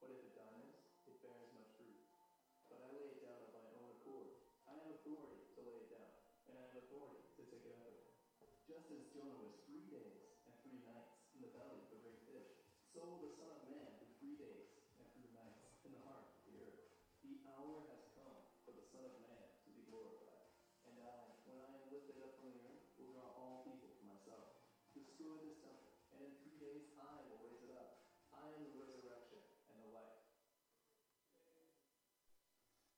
But if it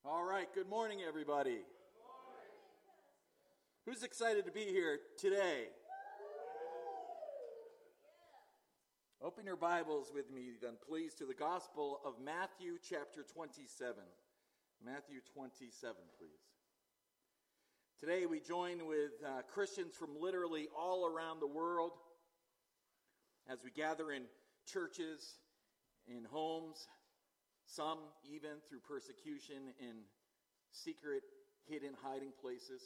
All right, good morning, everybody. Who's excited to be here today? Open your Bibles with me, then, please, to the Gospel of Matthew, chapter 27. Matthew 27, please. Today, we join with uh, Christians from literally all around the world as we gather in churches, in homes, some even through persecution in secret, hidden, hiding places.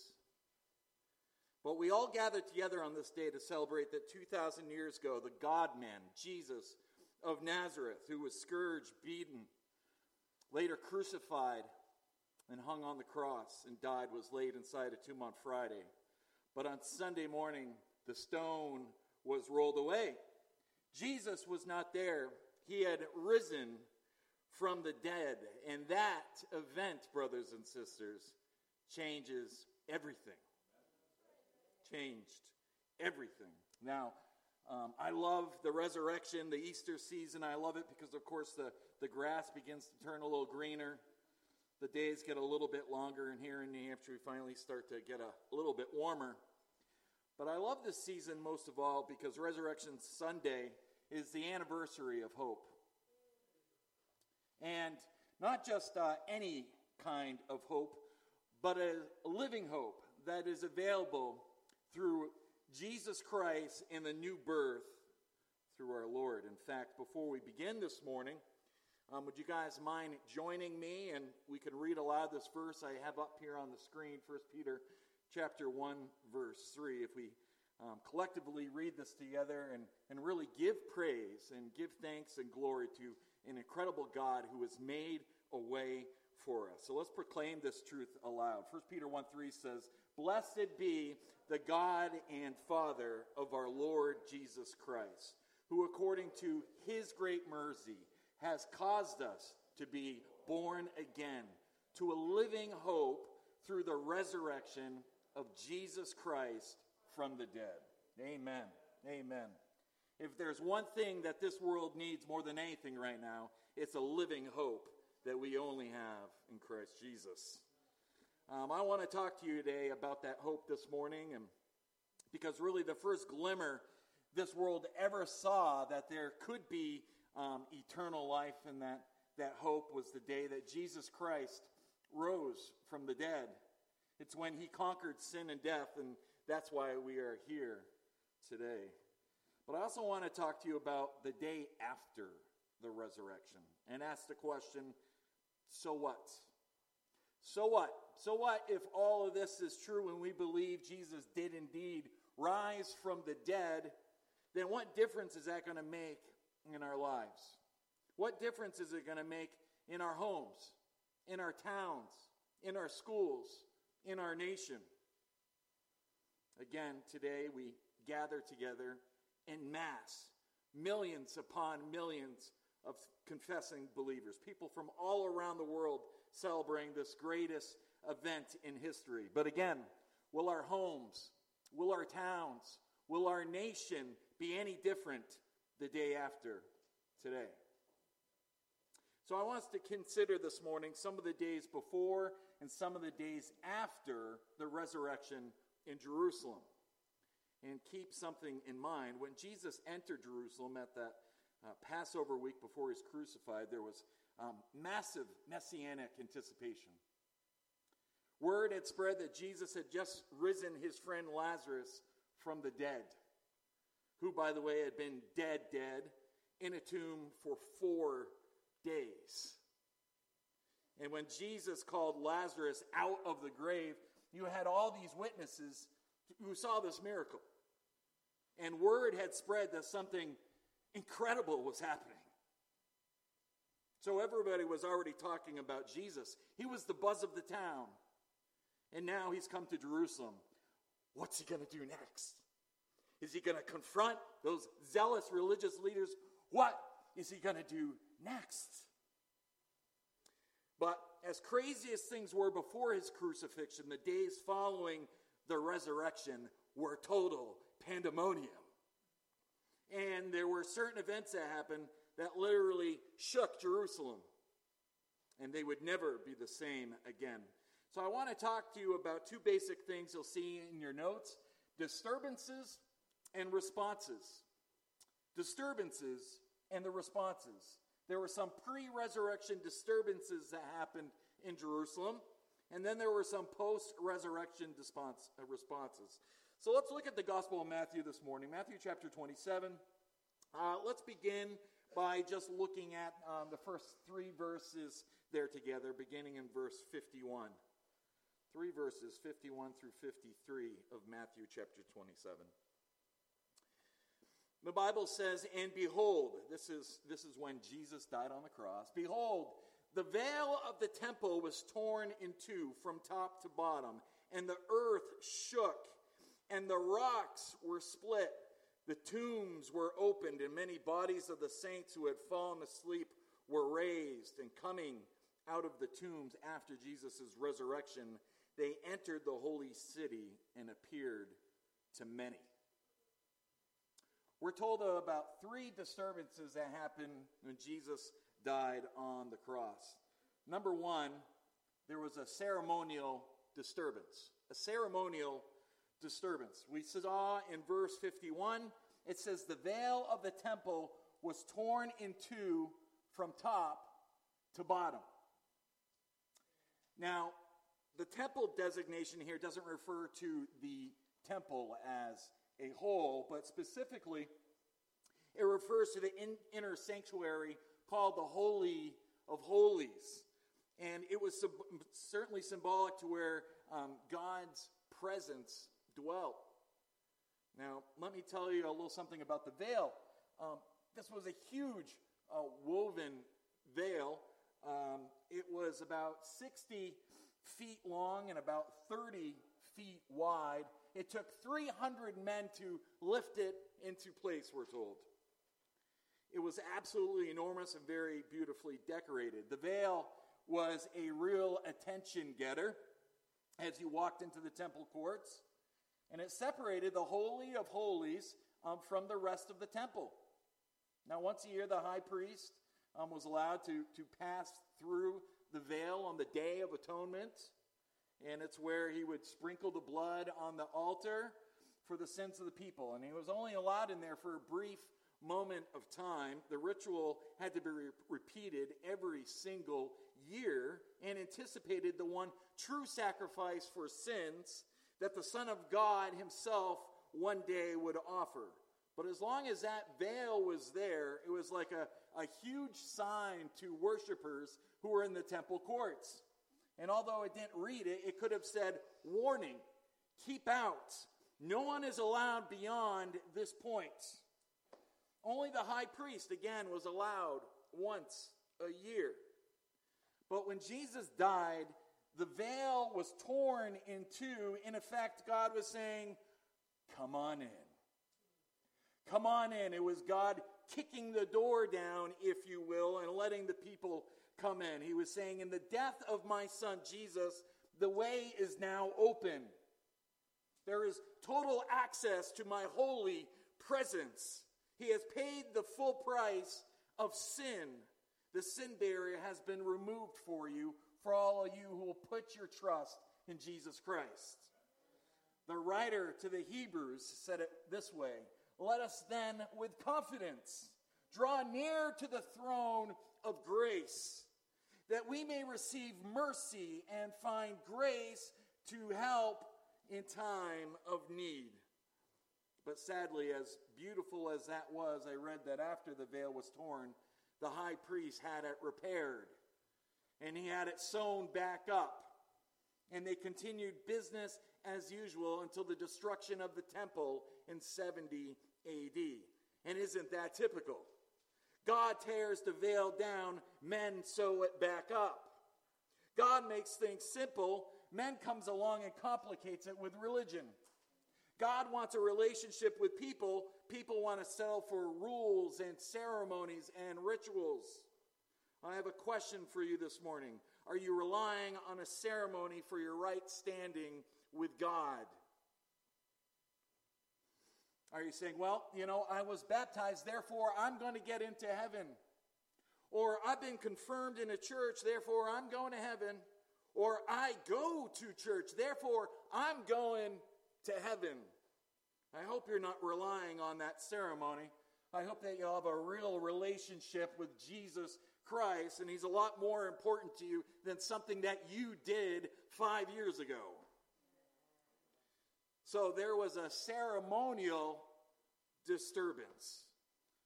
But we all gather together on this day to celebrate that 2,000 years ago, the God man, Jesus of Nazareth, who was scourged, beaten, later crucified, and hung on the cross and died, was laid inside a tomb on Friday. But on Sunday morning, the stone was rolled away. Jesus was not there. He had risen from the dead. And that event, brothers and sisters, changes everything. Changed everything. Now, um, I love the resurrection, the Easter season. I love it because, of course, the, the grass begins to turn a little greener. The days get a little bit longer, and here in New Hampshire, we finally start to get a, a little bit warmer. But I love this season most of all because Resurrection Sunday is the anniversary of hope. And not just uh, any kind of hope, but a living hope that is available through Jesus Christ and the new birth through our Lord. In fact, before we begin this morning, um, would you guys mind joining me and we can read aloud this verse I have up here on the screen, 1 Peter chapter 1, verse 3. If we um, collectively read this together and, and really give praise and give thanks and glory to an incredible God who has made a way for us. So let's proclaim this truth aloud. 1 Peter 1 3 says, Blessed be the God and Father of our Lord Jesus Christ, who according to his great mercy has caused us to be born again to a living hope through the resurrection of Jesus Christ from the dead. Amen. Amen. If there's one thing that this world needs more than anything right now, it's a living hope that we only have in Christ Jesus. Um, I want to talk to you today about that hope this morning, and because really the first glimmer this world ever saw that there could be um, eternal life and that, that hope was the day that Jesus Christ rose from the dead. It's when he conquered sin and death, and that's why we are here today. But I also want to talk to you about the day after the resurrection and ask the question so what? So what? So what if all of this is true and we believe Jesus did indeed rise from the dead? Then what difference is that going to make in our lives? What difference is it going to make in our homes, in our towns, in our schools, in our nation? Again, today we gather together in mass, millions upon millions of confessing believers, people from all around the world celebrating this greatest event in history. But again, will our homes, will our towns, will our nation be any different the day after today? So I want us to consider this morning some of the days before and some of the days after the resurrection in Jerusalem. And keep something in mind. When Jesus entered Jerusalem at that uh, Passover week before he was crucified, there was um, massive messianic anticipation. Word had spread that Jesus had just risen his friend Lazarus from the dead, who, by the way, had been dead, dead, in a tomb for four days. And when Jesus called Lazarus out of the grave, you had all these witnesses who saw this miracle. And word had spread that something incredible was happening. So everybody was already talking about Jesus. He was the buzz of the town. And now he's come to Jerusalem. What's he going to do next? Is he going to confront those zealous religious leaders? What is he going to do next? But as crazy as things were before his crucifixion, the days following the resurrection were total pandemonium. And there were certain events that happened that literally shook Jerusalem. And they would never be the same again. So I want to talk to you about two basic things you'll see in your notes disturbances and responses. Disturbances and the responses. There were some pre resurrection disturbances that happened in Jerusalem, and then there were some post resurrection uh, responses. So let's look at the Gospel of Matthew this morning, Matthew chapter 27. Uh, let's begin by just looking at um, the first three verses there together, beginning in verse 51. Three verses, 51 through 53 of Matthew chapter 27. The Bible says, And behold, this is, this is when Jesus died on the cross. Behold, the veil of the temple was torn in two from top to bottom, and the earth shook, and the rocks were split. The tombs were opened, and many bodies of the saints who had fallen asleep were raised. And coming out of the tombs after Jesus' resurrection, they entered the holy city and appeared to many. We're told about three disturbances that happened when Jesus died on the cross. Number one, there was a ceremonial disturbance. A ceremonial disturbance. We saw in verse 51, it says, The veil of the temple was torn in two from top to bottom. Now, the temple designation here doesn't refer to the temple as a whole, but specifically, it refers to the in, inner sanctuary called the Holy of Holies. And it was certainly symbolic to where um, God's presence dwelt. Now, let me tell you a little something about the veil. Um, this was a huge uh, woven veil. Um, it was about 60 feet long and about 30 feet wide. It took 300 men to lift it into place, we're told. It was absolutely enormous and very beautifully decorated. The veil was a real attention getter as you walked into the temple courts, and it separated the Holy of Holies um, from the rest of the temple. Now, once a year, the high priest um, was allowed to, to pass through the veil on the Day of Atonement and it's where he would sprinkle the blood on the altar for the sins of the people. And he was only allowed in there for a brief moment of time. The ritual had to be re- repeated every single year and anticipated the one true sacrifice for sins that the Son of God himself one day would offer. But as long as that veil was there, it was like a, a huge sign to worshipers who were in the temple courts. And although it didn't read it, it could have said, Warning, keep out. No one is allowed beyond this point. Only the high priest, again, was allowed once a year. But when Jesus died, the veil was torn in two. In effect, God was saying, Come on in. Come on in. It was God kicking the door down, if you will, and letting the people come in. He was saying, In the death of my son Jesus, the way is now open. There is total access to my holy presence. He has paid the full price of sin. The sin barrier has been removed for you, for all of you who will put your trust in Jesus Christ. The writer to the Hebrews said it this way Let us then, with confidence, draw near to the throne of grace that we may receive mercy and find grace to help in time of need. But sadly, as beautiful as that was, I read that after the veil was torn, the high priest had it repaired and he had it sewn back up. And they continued business as usual until the destruction of the temple in 70 AD. And isn't that typical? God tears the veil down, men sew it back up. God makes things simple, men comes along and complicates it with religion. God wants a relationship with people, people want to settle for rules and ceremonies and rituals. I have a question for you this morning. Are you relying on a ceremony for your right standing with God? Are you saying, well, you know, I was baptized, therefore I'm going to get into heaven? Or I've been confirmed in a church, therefore I'm going to heaven? Or I go to church, therefore I'm going to heaven? I hope you're not relying on that ceremony. I hope that you'll have a real relationship with Jesus Christ, and He's a lot more important to you than something that you did five years ago. So there was a ceremonial disturbance.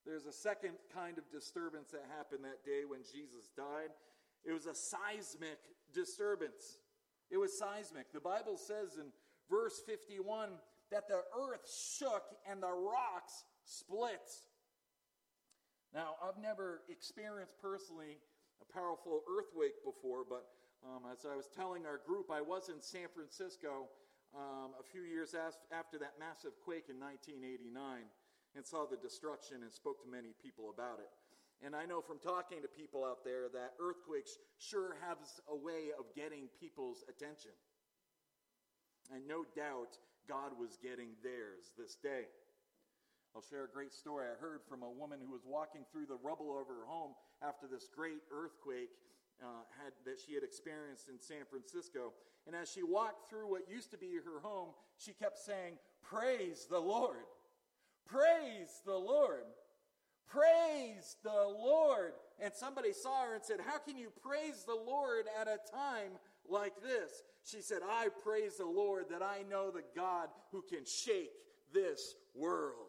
There's a second kind of disturbance that happened that day when Jesus died. It was a seismic disturbance. It was seismic. The Bible says in verse 51 that the earth shook and the rocks split. Now, I've never experienced personally a powerful earthquake before, but um, as I was telling our group, I was in San Francisco um, a few years after that massive quake in 1989 and saw the destruction and spoke to many people about it. And I know from talking to people out there that earthquakes sure have a way of getting people's attention. And no doubt God was getting theirs this day. I'll share a great story I heard from a woman who was walking through the rubble of her home after this great earthquake uh, had, that she had experienced in San Francisco. And as she walked through what used to be her home, she kept saying, Praise the Lord! Praise the Lord! Praise the Lord! And somebody saw her and said, How can you praise the Lord at a time like this? She said, I praise the Lord that I know the God who can shake this world.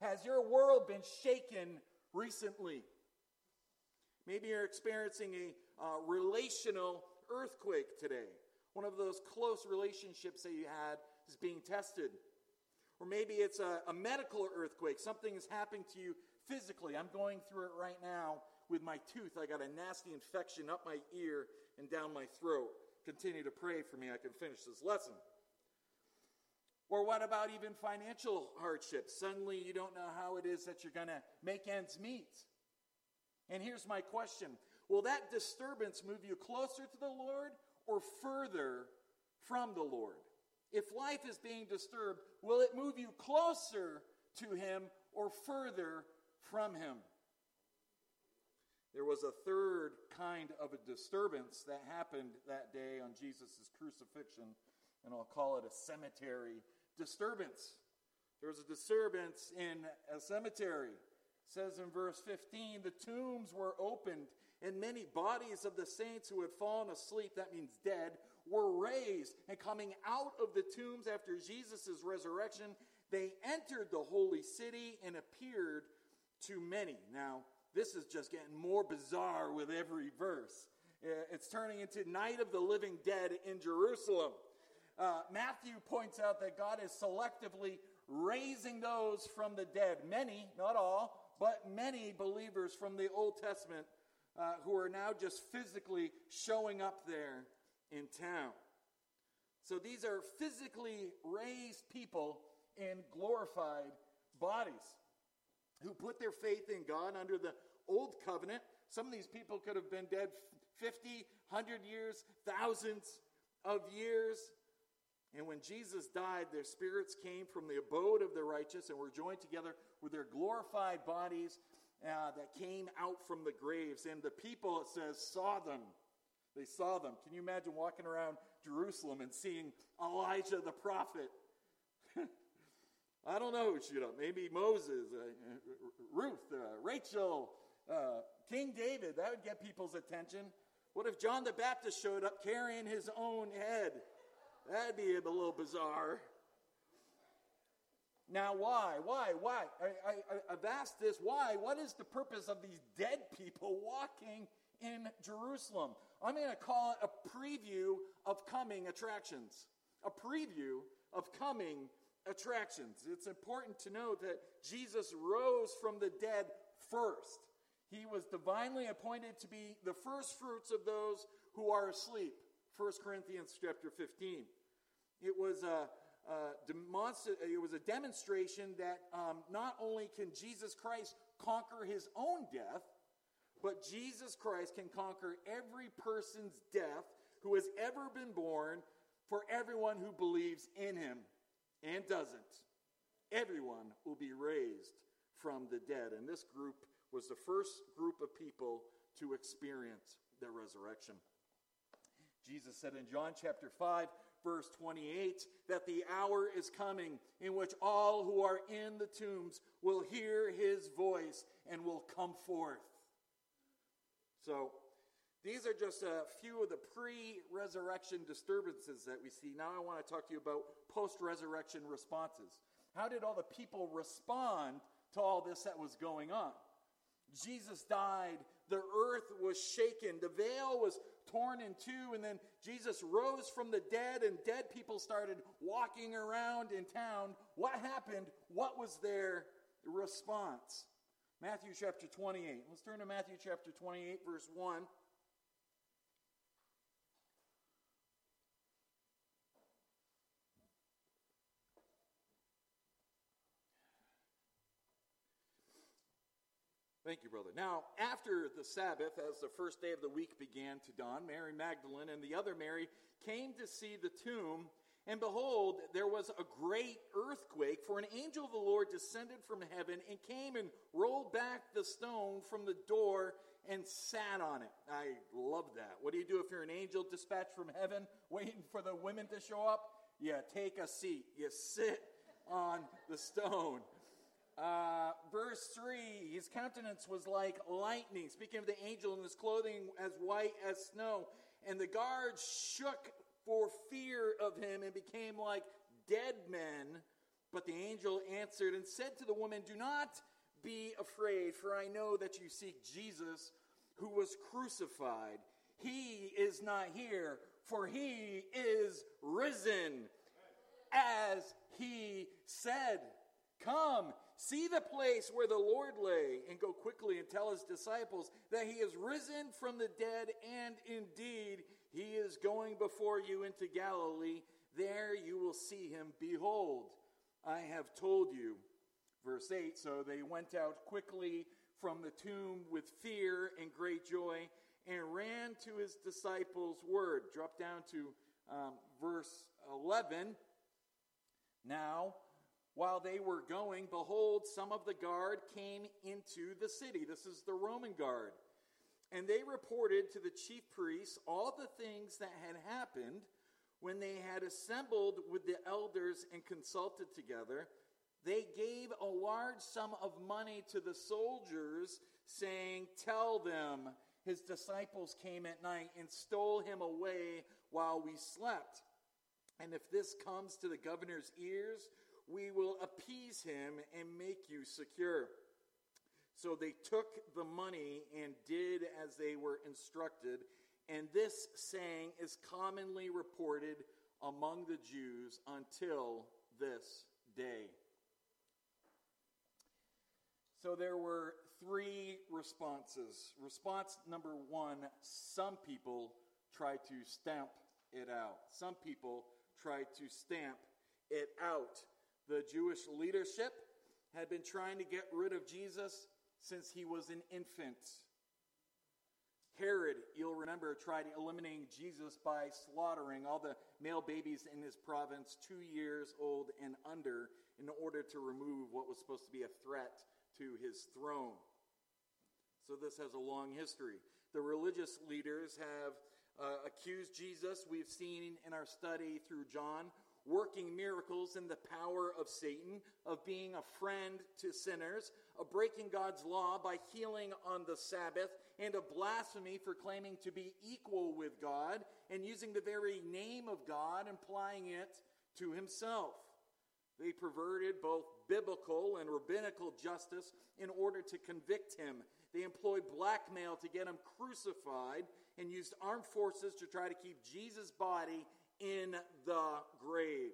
Has your world been shaken recently? Maybe you're experiencing a uh, relational earthquake today. One of those close relationships that you had is being tested. Or maybe it's a, a medical earthquake. Something is happening to you physically. I'm going through it right now with my tooth. I got a nasty infection up my ear and down my throat. Continue to pray for me. I can finish this lesson. Or what about even financial hardship? Suddenly you don't know how it is that you're going to make ends meet. And here's my question Will that disturbance move you closer to the Lord or further from the Lord? If life is being disturbed, will it move you closer to Him or further from Him? There was a third kind of a disturbance that happened that day on Jesus' crucifixion, and I'll call it a cemetery disturbance. There was a disturbance in a cemetery says in verse 15 the tombs were opened and many bodies of the saints who had fallen asleep that means dead were raised and coming out of the tombs after jesus' resurrection they entered the holy city and appeared to many now this is just getting more bizarre with every verse. It's turning into night of the living dead in jerusalem. Uh, matthew points out that god is selectively raising those from the dead. Many not all but many believers from the Old Testament uh, who are now just physically showing up there in town. So these are physically raised people in glorified bodies who put their faith in God under the old covenant. Some of these people could have been dead 50, 100 years, thousands of years. And when Jesus died, their spirits came from the abode of the righteous and were joined together with their glorified bodies uh, that came out from the graves. And the people, it says, saw them. They saw them. Can you imagine walking around Jerusalem and seeing Elijah the prophet? I don't know who showed up. Maybe Moses, uh, Ruth, uh, Rachel, uh, King David. That would get people's attention. What if John the Baptist showed up carrying his own head? That'd be a little bizarre. Now, why? Why? Why? I, I've asked this. Why? What is the purpose of these dead people walking in Jerusalem? I'm going to call it a preview of coming attractions. A preview of coming attractions. It's important to note that Jesus rose from the dead first. He was divinely appointed to be the first fruits of those who are asleep. 1 Corinthians chapter 15. It was a, a demonstra- it was a demonstration that um, not only can Jesus Christ conquer his own death, but Jesus Christ can conquer every person's death who has ever been born for everyone who believes in him and doesn't. Everyone will be raised from the dead. And this group was the first group of people to experience the resurrection. Jesus said in John chapter 5, verse 28, that the hour is coming in which all who are in the tombs will hear his voice and will come forth. So, these are just a few of the pre resurrection disturbances that we see. Now, I want to talk to you about post resurrection responses. How did all the people respond to all this that was going on? Jesus died, the earth was shaken, the veil was torn in two, and then Jesus rose from the dead, and dead people started walking around in town. What happened? What was their response? Matthew chapter 28. Let's turn to Matthew chapter 28, verse 1. Thank you, brother. Now, after the Sabbath, as the first day of the week began to dawn, Mary Magdalene and the other Mary came to see the tomb. And behold, there was a great earthquake, for an angel of the Lord descended from heaven and came and rolled back the stone from the door and sat on it. I love that. What do you do if you're an angel dispatched from heaven waiting for the women to show up? You take a seat, you sit on the stone. Uh, verse 3 His countenance was like lightning, speaking of the angel, and his clothing as white as snow. And the guards shook for fear of him and became like dead men. But the angel answered and said to the woman, Do not be afraid, for I know that you seek Jesus who was crucified. He is not here, for he is risen, as he said. Come, see the place where the Lord lay, and go quickly and tell his disciples that he is risen from the dead, and indeed he is going before you into Galilee. There you will see him. Behold, I have told you. Verse 8 So they went out quickly from the tomb with fear and great joy and ran to his disciples' word. Drop down to um, verse 11. Now, while they were going, behold, some of the guard came into the city. This is the Roman guard. And they reported to the chief priests all the things that had happened when they had assembled with the elders and consulted together. They gave a large sum of money to the soldiers, saying, Tell them his disciples came at night and stole him away while we slept. And if this comes to the governor's ears, we will appease him and make you secure. So they took the money and did as they were instructed. And this saying is commonly reported among the Jews until this day. So there were three responses. Response number one some people tried to stamp it out. Some people tried to stamp it out. The Jewish leadership had been trying to get rid of Jesus since he was an infant. Herod, you'll remember, tried eliminating Jesus by slaughtering all the male babies in his province two years old and under in order to remove what was supposed to be a threat to his throne. So this has a long history. The religious leaders have uh, accused Jesus, we've seen in our study through John, working miracles in the power of Satan, of being a friend to sinners, of breaking God's law by healing on the Sabbath, and of blasphemy for claiming to be equal with God and using the very name of God and applying it to himself. They perverted both biblical and rabbinical justice in order to convict him. They employed blackmail to get him crucified and used armed forces to try to keep Jesus' body in the grave.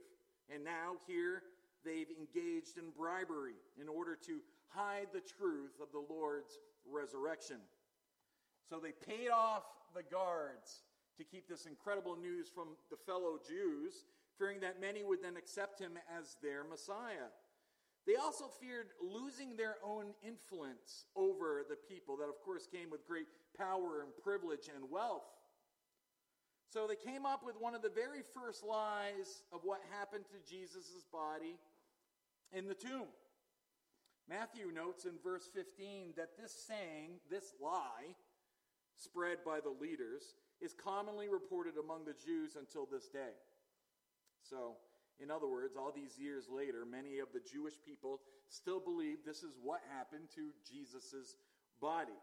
And now, here, they've engaged in bribery in order to hide the truth of the Lord's resurrection. So they paid off the guards to keep this incredible news from the fellow Jews, fearing that many would then accept him as their Messiah. They also feared losing their own influence over the people, that of course came with great power and privilege and wealth. So they came up with one of the very first lies of what happened to Jesus' body in the tomb. Matthew notes in verse 15 that this saying, this lie, spread by the leaders, is commonly reported among the Jews until this day. So, in other words, all these years later, many of the Jewish people still believe this is what happened to Jesus' body.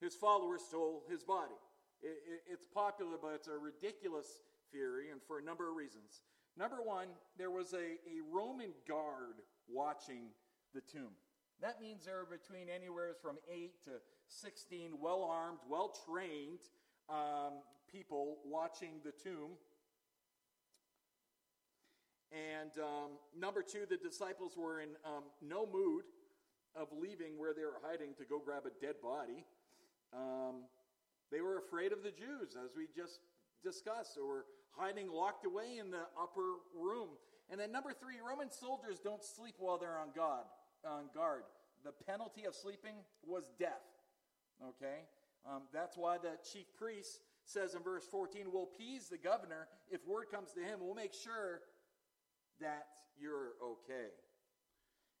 His followers stole his body. It, it, it's popular, but it's a ridiculous theory, and for a number of reasons. Number one, there was a, a Roman guard watching the tomb. That means there were between anywhere from 8 to 16 well armed, well trained um, people watching the tomb. And um, number two, the disciples were in um, no mood of leaving where they were hiding to go grab a dead body. Um, they were afraid of the Jews, as we just discussed. They were hiding locked away in the upper room. And then number three, Roman soldiers don't sleep while they're on God on guard. The penalty of sleeping was death. Okay, um, that's why the chief priest says in verse 14, "We'll appease the governor if word comes to him. We'll make sure that you're okay."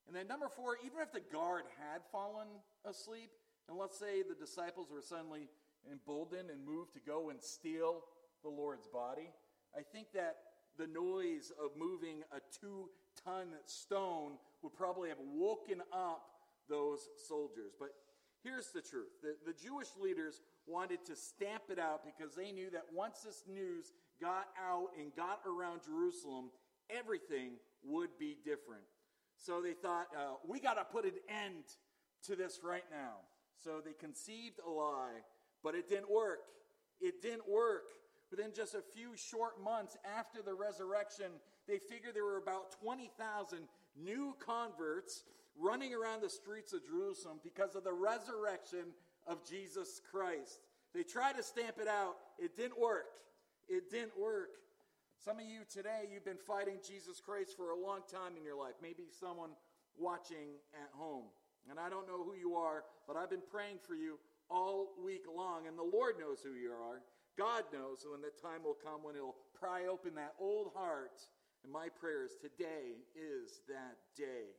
And then number four, even if the guard had fallen asleep, and let's say the disciples were suddenly emboldened and moved to go and steal the Lord's body, I think that the noise of moving a two ton stone would probably have woken up those soldiers. But here's the truth the, the Jewish leaders wanted to stamp it out because they knew that once this news got out and got around Jerusalem, everything would be different. So they thought, uh, we got to put an end to this right now. So they conceived a lie but it didn't work. It didn't work. Within just a few short months after the resurrection, they figured there were about 20,000 new converts running around the streets of Jerusalem because of the resurrection of Jesus Christ. They tried to stamp it out. It didn't work. It didn't work. Some of you today, you've been fighting Jesus Christ for a long time in your life. Maybe someone watching at home. And I don't know who you are, but I've been praying for you all week long, and the Lord knows who you are. God knows when the time will come when He'll pry open that old heart. And my prayer is today is that day.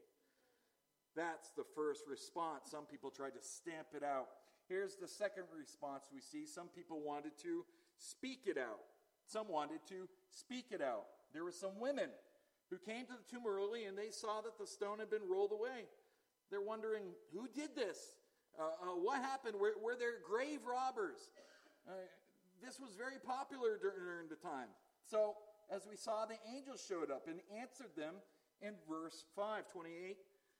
That's the first response. Some people tried to stamp it out. Here's the second response we see. Some people wanted to speak it out. Some wanted to speak it out. There were some women who came to the tomb early and they saw that the stone had been rolled away. They're wondering, who did this? Uh, uh, what happened? Were, were there grave robbers? Uh, this was very popular during the time. So, as we saw, the angels showed up and answered them in verse 5, 28.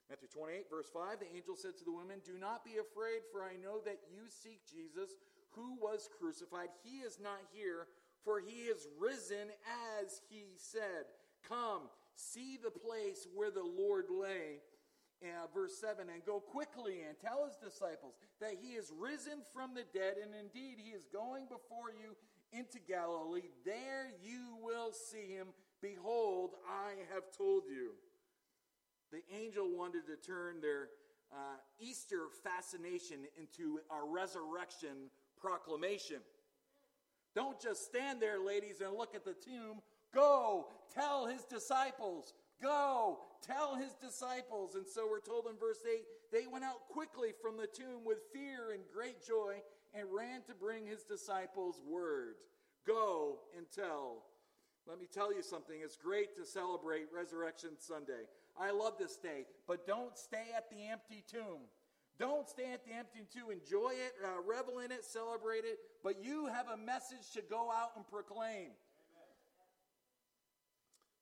Matthew 28, verse 5, the angel said to the women, Do not be afraid, for I know that you seek Jesus who was crucified. He is not here, for he is risen as he said. Come, see the place where the Lord lay uh, verse 7 and go quickly and tell his disciples that he is risen from the dead, and indeed he is going before you into Galilee. There you will see him. Behold, I have told you. The angel wanted to turn their uh, Easter fascination into a resurrection proclamation. Don't just stand there, ladies, and look at the tomb. Go tell his disciples. Go, tell his disciples. And so we're told in verse 8 they went out quickly from the tomb with fear and great joy and ran to bring his disciples word. Go and tell. Let me tell you something. It's great to celebrate Resurrection Sunday. I love this day, but don't stay at the empty tomb. Don't stay at the empty tomb. Enjoy it, uh, revel in it, celebrate it, but you have a message to go out and proclaim.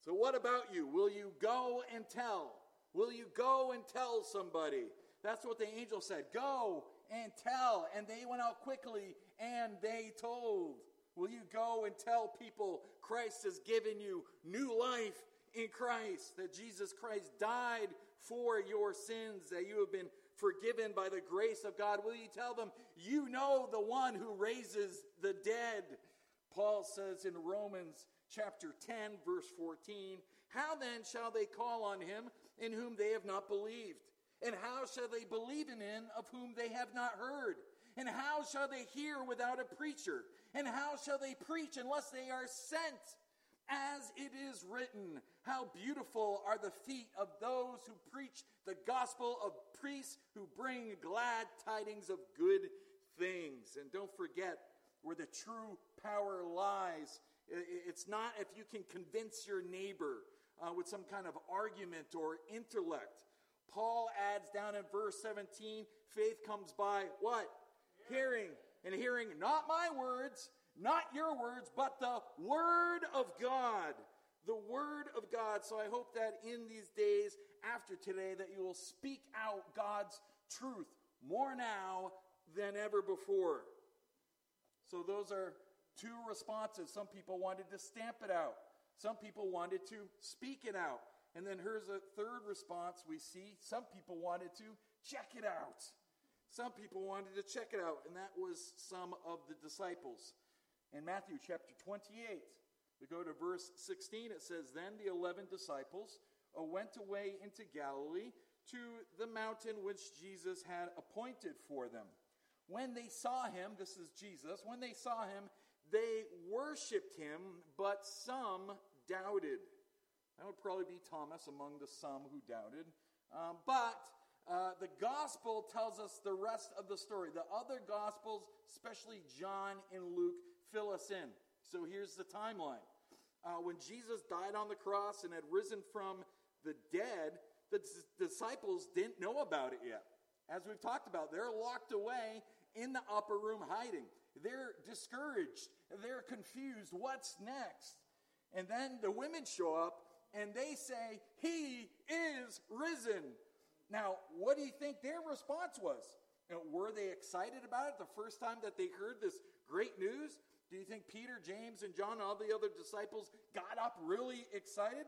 So, what about you? Will you go and tell? Will you go and tell somebody? That's what the angel said. Go and tell. And they went out quickly and they told. Will you go and tell people Christ has given you new life in Christ, that Jesus Christ died for your sins, that you have been forgiven by the grace of God? Will you tell them, You know the one who raises the dead? Paul says in Romans chapter 10, verse 14, How then shall they call on him in whom they have not believed? And how shall they believe in him of whom they have not heard? And how shall they hear without a preacher? And how shall they preach unless they are sent? As it is written, how beautiful are the feet of those who preach the gospel of priests who bring glad tidings of good things. And don't forget where the true power lies. It's not if you can convince your neighbor uh, with some kind of argument or intellect. Paul adds down in verse 17 faith comes by what? Hearing. And hearing not my words, not your words, but the Word of God. The Word of God. So I hope that in these days after today that you will speak out God's truth more now than ever before. So those are two responses. Some people wanted to stamp it out. Some people wanted to speak it out. And then here's a third response we see. Some people wanted to check it out. Some people wanted to check it out, and that was some of the disciples in Matthew chapter 28. We go to verse 16. It says, Then the eleven disciples uh, went away into Galilee to the mountain which Jesus had appointed for them. When they saw him, this is Jesus, when they saw him, they worshiped him, but some doubted. That would probably be Thomas among the some who doubted. Um, but uh, the gospel tells us the rest of the story. The other gospels, especially John and Luke, fill us in. So here's the timeline. Uh, when Jesus died on the cross and had risen from the dead, the d- disciples didn't know about it yet. As we've talked about, they're locked away in the upper room hiding. They're discouraged. They're confused. What's next? And then the women show up and they say, He is risen. Now, what do you think their response was? You know, were they excited about it the first time that they heard this great news? Do you think Peter, James, and John, all the other disciples, got up really excited?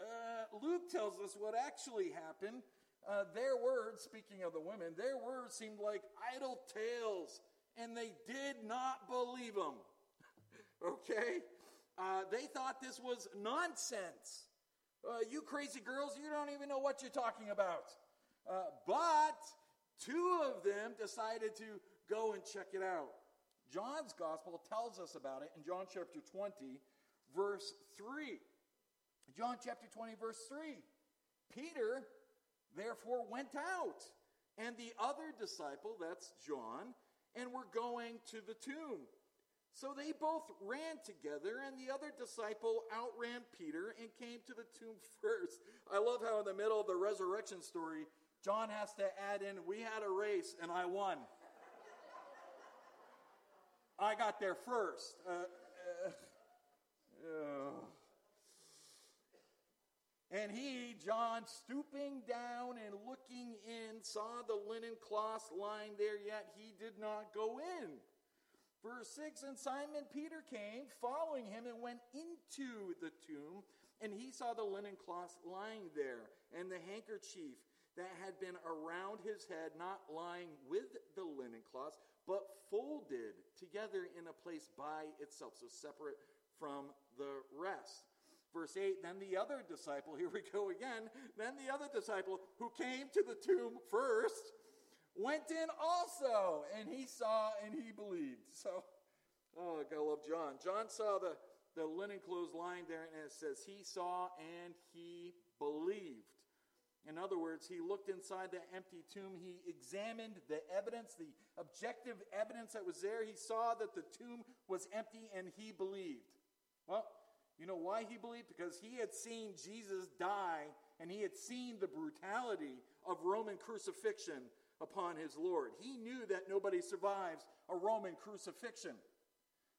Uh, Luke tells us what actually happened. Uh, their words, speaking of the women, their words seemed like idle tales, and they did not believe them. okay? Uh, they thought this was nonsense. Uh, you crazy girls, you don't even know what you're talking about. Uh, but two of them decided to go and check it out. John's gospel tells us about it in John chapter 20, verse 3. John chapter 20, verse 3. Peter, therefore, went out, and the other disciple, that's John, and were going to the tomb. So they both ran together, and the other disciple outran Peter and came to the tomb first. I love how, in the middle of the resurrection story, John has to add in, We had a race, and I won. I got there first. Uh, uh, uh. And he, John, stooping down and looking in, saw the linen cloths lying there, yet he did not go in. Verse 6 And Simon Peter came, following him, and went into the tomb, and he saw the linen cloths lying there, and the handkerchief that had been around his head, not lying with the linen cloths, but folded together in a place by itself, so separate from the rest. Verse 8 Then the other disciple, here we go again, then the other disciple who came to the tomb first went in also, and he saw and he believed. So, oh, I gotta love John. John saw the, the linen clothes lying there, and it says, He saw and he believed. In other words, he looked inside the empty tomb. He examined the evidence, the objective evidence that was there. He saw that the tomb was empty and he believed. Well, you know why he believed? Because he had seen Jesus die and he had seen the brutality of Roman crucifixion upon his Lord. He knew that nobody survives a Roman crucifixion.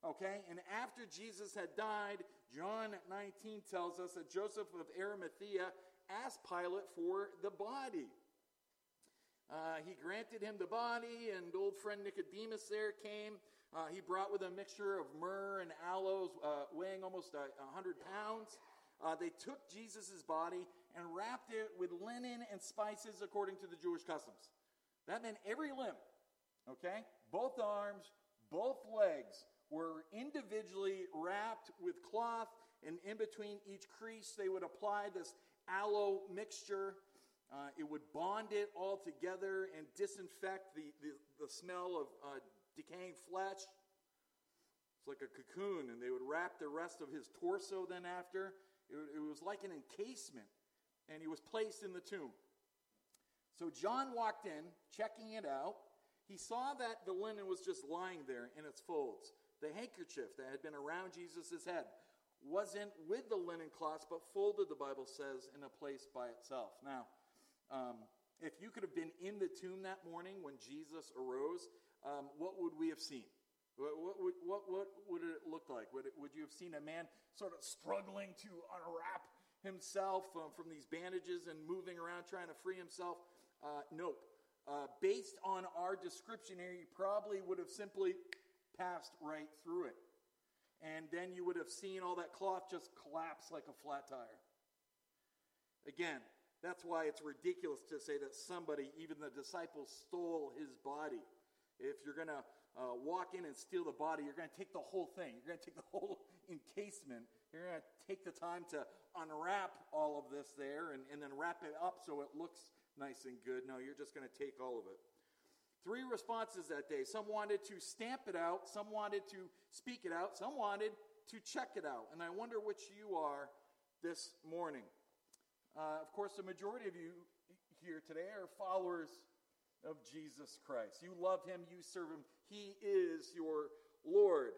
Okay? And after Jesus had died, John 19 tells us that Joseph of Arimathea asked Pilate for the body. Uh, he granted him the body, and old friend Nicodemus there came. Uh, he brought with a mixture of myrrh and aloes, uh, weighing almost a, 100 pounds. uh, they took Jesus' body and wrapped it with linen and spices according to the Jewish customs. That meant every limb, okay? Both arms, both legs were individually wrapped with cloth, and in between each crease, they would apply this aloe mixture. Uh, it would bond it all together and disinfect the, the, the smell of uh, decaying flesh. It's like a cocoon, and they would wrap the rest of his torso then after. It, it was like an encasement, and he was placed in the tomb. So John walked in, checking it out. He saw that the linen was just lying there in its folds. The handkerchief that had been around Jesus' head wasn't with the linen cloths, but folded, the Bible says, in a place by itself. Now, um, if you could have been in the tomb that morning when Jesus arose, um, what would we have seen? What, what, what, what, would it look like? Would, it, would you have seen a man sort of struggling to unwrap himself um, from these bandages and moving around trying to free himself? Uh, nope. Uh, based on our description here, you probably would have simply passed right through it. And then you would have seen all that cloth just collapse like a flat tire. Again, that's why it's ridiculous to say that somebody, even the disciples, stole his body. If you're going to uh, walk in and steal the body, you're going to take the whole thing. You're going to take the whole encasement. You're going to take the time to unwrap all of this there and, and then wrap it up so it looks nice and good. No, you're just going to take all of it. Three responses that day. Some wanted to stamp it out, some wanted to speak it out, some wanted to check it out. And I wonder which you are this morning. Uh, of course, the majority of you here today are followers of Jesus Christ. You love him, you serve him, he is your Lord.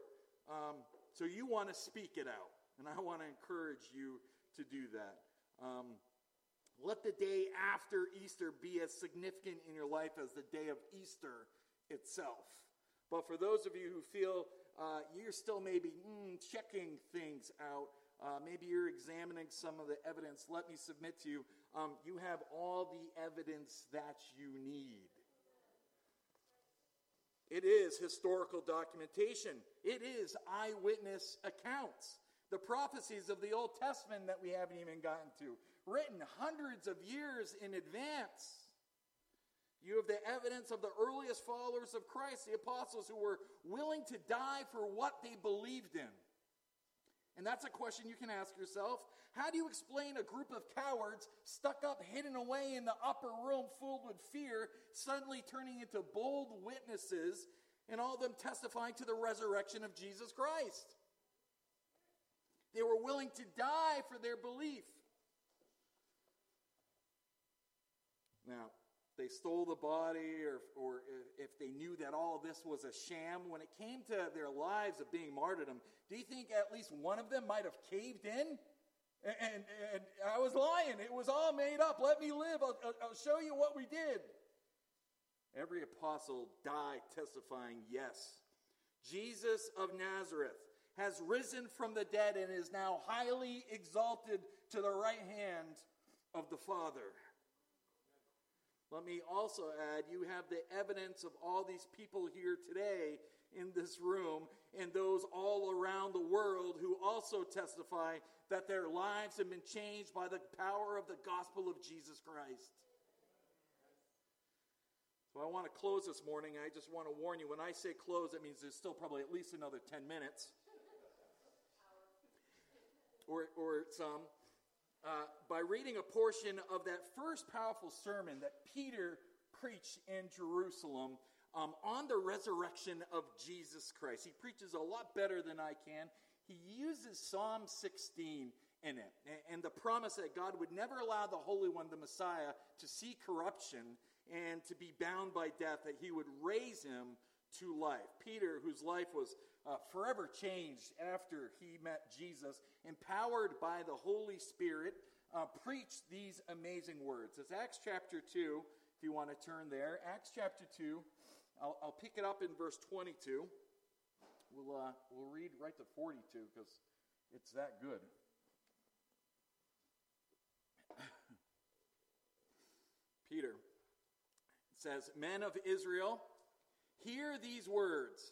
Um, so you want to speak it out, and I want to encourage you to do that. Um, let the day after Easter be as significant in your life as the day of Easter itself. But for those of you who feel uh, you're still maybe mm, checking things out, uh, maybe you're examining some of the evidence. Let me submit to you, um, you have all the evidence that you need. It is historical documentation. It is eyewitness accounts. The prophecies of the Old Testament that we haven't even gotten to, written hundreds of years in advance. You have the evidence of the earliest followers of Christ, the apostles who were willing to die for what they believed in. And that's a question you can ask yourself. How do you explain a group of cowards stuck up, hidden away in the upper room, filled with fear, suddenly turning into bold witnesses, and all of them testifying to the resurrection of Jesus Christ? They were willing to die for their belief. Now, they stole the body or, or if they knew that all this was a sham, when it came to their lives of being martyrdom, do you think at least one of them might have caved in? And, and, and I was lying. It was all made up. Let me live. I'll, I'll show you what we did. Every apostle died testifying, yes. Jesus of Nazareth has risen from the dead and is now highly exalted to the right hand of the Father. Let me also add, you have the evidence of all these people here today in this room and those all around the world who also testify that their lives have been changed by the power of the gospel of Jesus Christ. So I want to close this morning. I just want to warn you when I say close, that means there's still probably at least another 10 minutes or, or some uh, by reading a portion of that first powerful sermon that Peter preached in Jerusalem um, on the resurrection of Jesus Christ. He preaches a lot better than I can. He uses Psalm 16 in it and the promise that God would never allow the Holy One, the Messiah, to see corruption and to be bound by death, that he would raise him to life. Peter, whose life was uh, forever changed after he met Jesus, empowered by the Holy Spirit, uh, preached these amazing words. It's Acts chapter 2, if you want to turn there. Acts chapter 2, I'll, I'll pick it up in verse 22. We'll, uh, we'll read right to 42 because it's that good. Peter says, Men of Israel, hear these words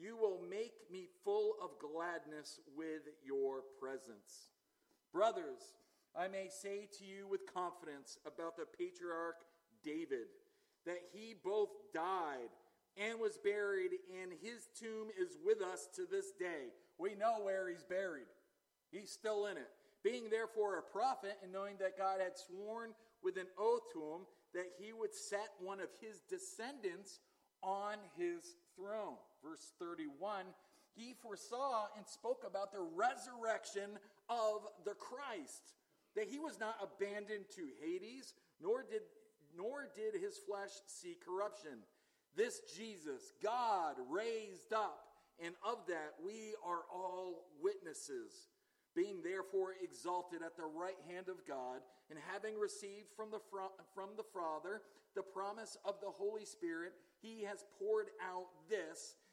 You will make me full of gladness with your presence. Brothers, I may say to you with confidence about the patriarch David that he both died and was buried, and his tomb is with us to this day. We know where he's buried, he's still in it. Being therefore a prophet, and knowing that God had sworn with an oath to him that he would set one of his descendants on his throne. Verse 31 he foresaw and spoke about the resurrection of the Christ, that he was not abandoned to Hades, nor did, nor did his flesh see corruption. This Jesus, God raised up, and of that we are all witnesses. Being therefore exalted at the right hand of God, and having received from the, from the Father the promise of the Holy Spirit, he has poured out this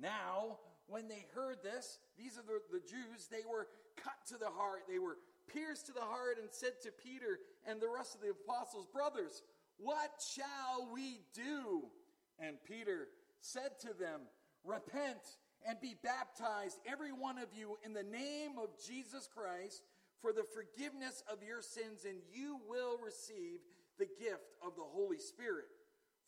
Now, when they heard this, these are the, the Jews, they were cut to the heart. They were pierced to the heart and said to Peter and the rest of the apostles, Brothers, what shall we do? And Peter said to them, Repent and be baptized, every one of you, in the name of Jesus Christ for the forgiveness of your sins, and you will receive the gift of the Holy Spirit.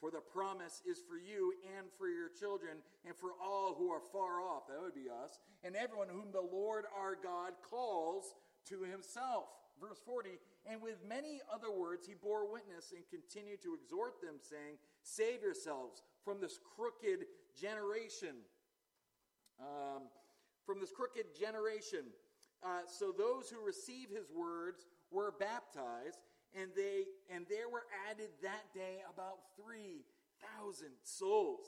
For the promise is for you and for your children and for all who are far off. That would be us. And everyone whom the Lord our God calls to himself. Verse 40 And with many other words he bore witness and continued to exhort them, saying, Save yourselves from this crooked generation. Um, from this crooked generation. Uh, so those who receive his words were baptized and they and there were added that day about 3000 souls.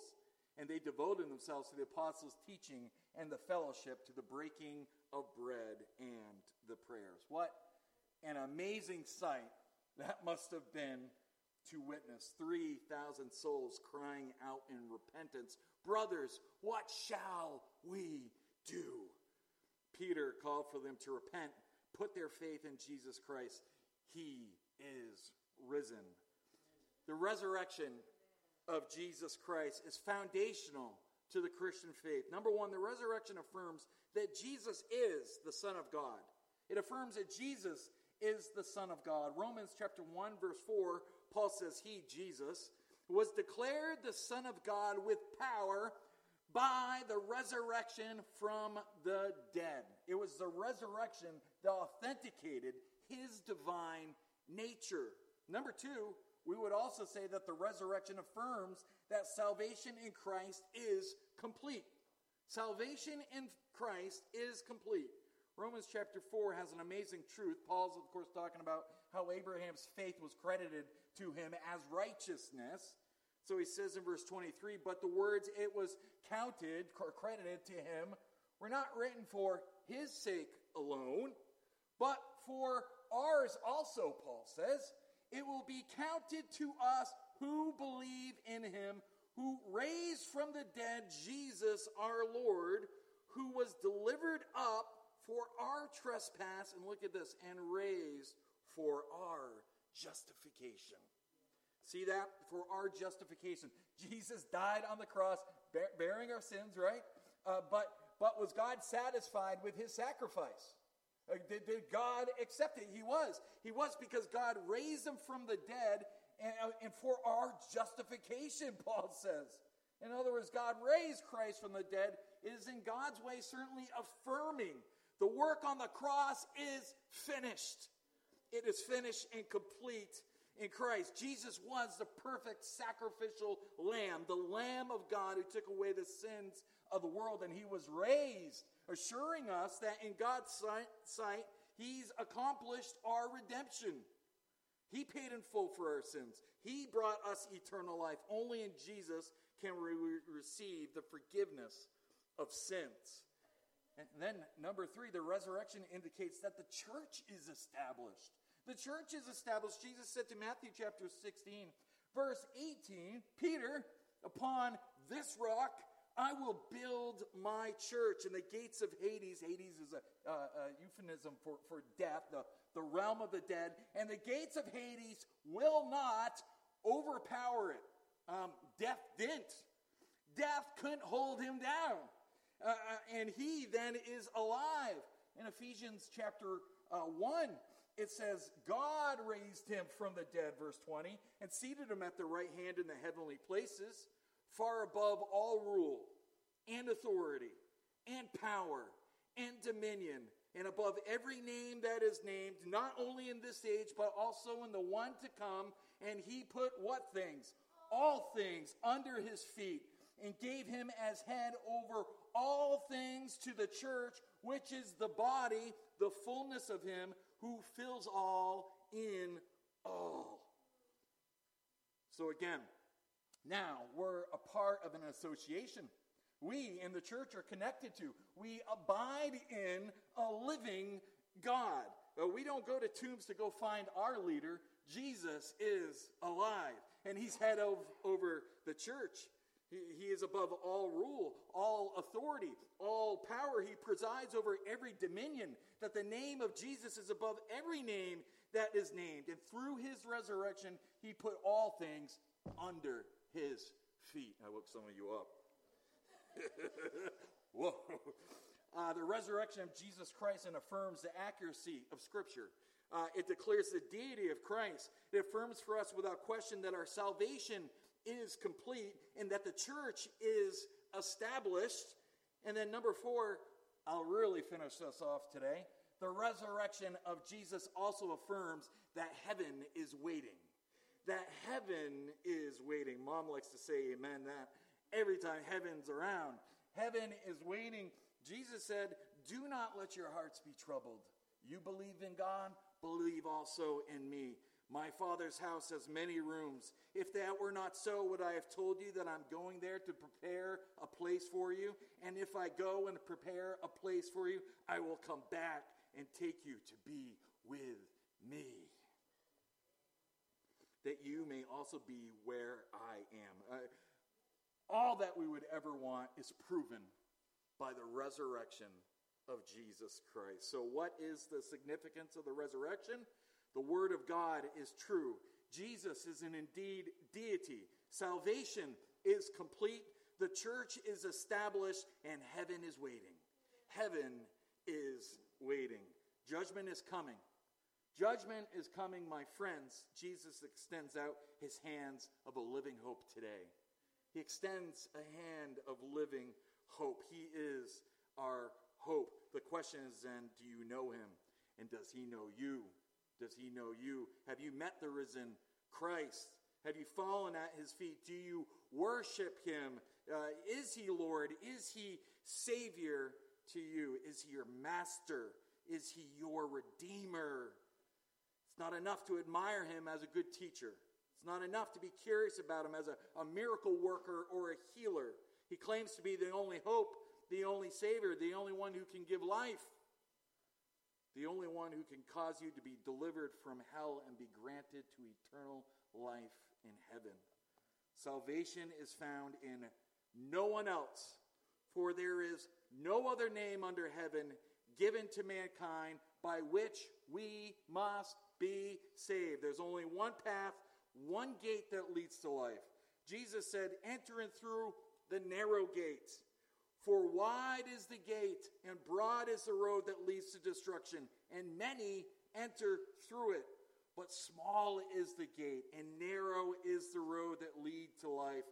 And they devoted themselves to the apostles teaching and the fellowship to the breaking of bread and the prayers. What an amazing sight that must have been to witness. 3000 souls crying out in repentance. Brothers what shall we do? Peter called for them to repent put their faith in jesus christ. He is risen. The resurrection of Jesus Christ is foundational to the Christian faith. Number one, the resurrection affirms that Jesus is the Son of God. It affirms that Jesus is the Son of God. Romans chapter 1, verse 4, Paul says, He, Jesus, was declared the Son of God with power by the resurrection from the dead. It was the resurrection that authenticated his divine nature. Number two, we would also say that the resurrection affirms that salvation in Christ is complete. Salvation in Christ is complete. Romans chapter 4 has an amazing truth. Paul's, of course, talking about how Abraham's faith was credited to him as righteousness. So he says in verse 23 But the words it was counted or credited to him were not written for his sake alone, but for ours also, Paul says. It will be counted to us who believe in him, who raised from the dead Jesus our Lord, who was delivered up for our trespass, and look at this, and raised for our justification. See that? For our justification. Jesus died on the cross, bear, bearing our sins, right? Uh, but, but was God satisfied with his sacrifice? Uh, did, did God accept it? He was. He was because God raised him from the dead and, uh, and for our justification, Paul says. In other words, God raised Christ from the dead is in God's way certainly affirming the work on the cross is finished. It is finished and complete in Christ. Jesus was the perfect sacrificial lamb, the Lamb of God who took away the sins of the world, and he was raised, assuring us that in God's sight, he's accomplished our redemption. He paid in full for our sins. He brought us eternal life. Only in Jesus can we receive the forgiveness of sins. And then, number three, the resurrection indicates that the church is established. The church is established. Jesus said to Matthew chapter 16, verse 18, Peter, upon this rock I will build my church, and the gates of Hades, Hades is a, a euphemism for, for death, the, the realm of the dead, and the gates of Hades will not overpower it. Um, death didn't. Death couldn't hold him down. Uh, uh and he then is alive. In Ephesians chapter uh, 1, it says, God raised him from the dead, verse 20, and seated him at the right hand in the heavenly places, far above all rule and authority and power and dominion, and above every name that is named, not only in this age, but also in the one to come. And he put what things? All things under his feet, and gave him as head over all things to the church, which is the body, the fullness of him who fills all in all. So again, now we're a part of an association. We in the church are connected to. We abide in a living God. We don't go to tombs to go find our leader. Jesus is alive, and he's head of, over the church. He, is above all rule, all authority, all power. He presides over every dominion. That the name of Jesus is above every name that is named. And through his resurrection, he put all things under his feet. I woke some of you up. Whoa. Uh, the resurrection of Jesus Christ and affirms the accuracy of Scripture. Uh, it declares the deity of Christ. It affirms for us without question that our salvation is complete and that the church is established. And then, number four, I'll really finish this off today. The resurrection of Jesus also affirms that heaven is waiting. That heaven is waiting. Mom likes to say amen that every time heaven's around. Heaven is waiting. Jesus said, Do not let your hearts be troubled. You believe in God, believe also in me. My Father's house has many rooms. If that were not so, would I have told you that I'm going there to prepare a place for you? And if I go and prepare a place for you, I will come back and take you to be with me. That you may also be where I am. Uh, all that we would ever want is proven by the resurrection of Jesus Christ. So, what is the significance of the resurrection? The Word of God is true. Jesus is an indeed deity. Salvation is complete. The church is established, and heaven is waiting. Heaven is waiting. Judgment is coming. Judgment is coming, my friends. Jesus extends out his hands of a living hope today. He extends a hand of living hope. He is our hope. The question is then do you know him? And does he know you? Does he know you? Have you met the risen Christ? Have you fallen at his feet? Do you worship him? Uh, is he Lord? Is he Savior to you? Is he your master? Is he your Redeemer? It's not enough to admire him as a good teacher. It's not enough to be curious about him as a, a miracle worker or a healer. He claims to be the only hope, the only Savior, the only one who can give life the only one who can cause you to be delivered from hell and be granted to eternal life in heaven. Salvation is found in no one else, for there is no other name under heaven given to mankind by which we must be saved. There's only one path, one gate that leads to life. Jesus said, Enter in through the narrow gate. For wide is the gate, and broad is the road that leads to destruction, and many enter through it. But small is the gate, and narrow is the road that leads to life,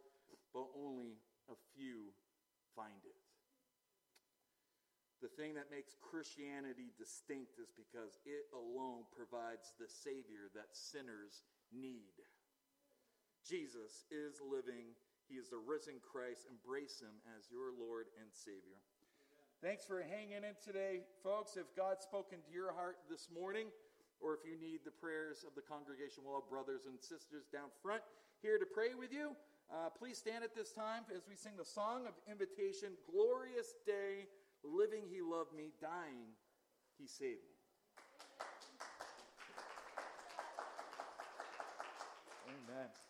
but only a few find it. The thing that makes Christianity distinct is because it alone provides the Savior that sinners need. Jesus is living. He is the risen Christ. Embrace him as your Lord and Savior. Thanks for hanging in today, folks. If God's spoken to your heart this morning, or if you need the prayers of the congregation, we'll have brothers and sisters down front here to pray with you. Uh, please stand at this time as we sing the song of invitation Glorious Day. Living, he loved me. Dying, he saved me. Amen.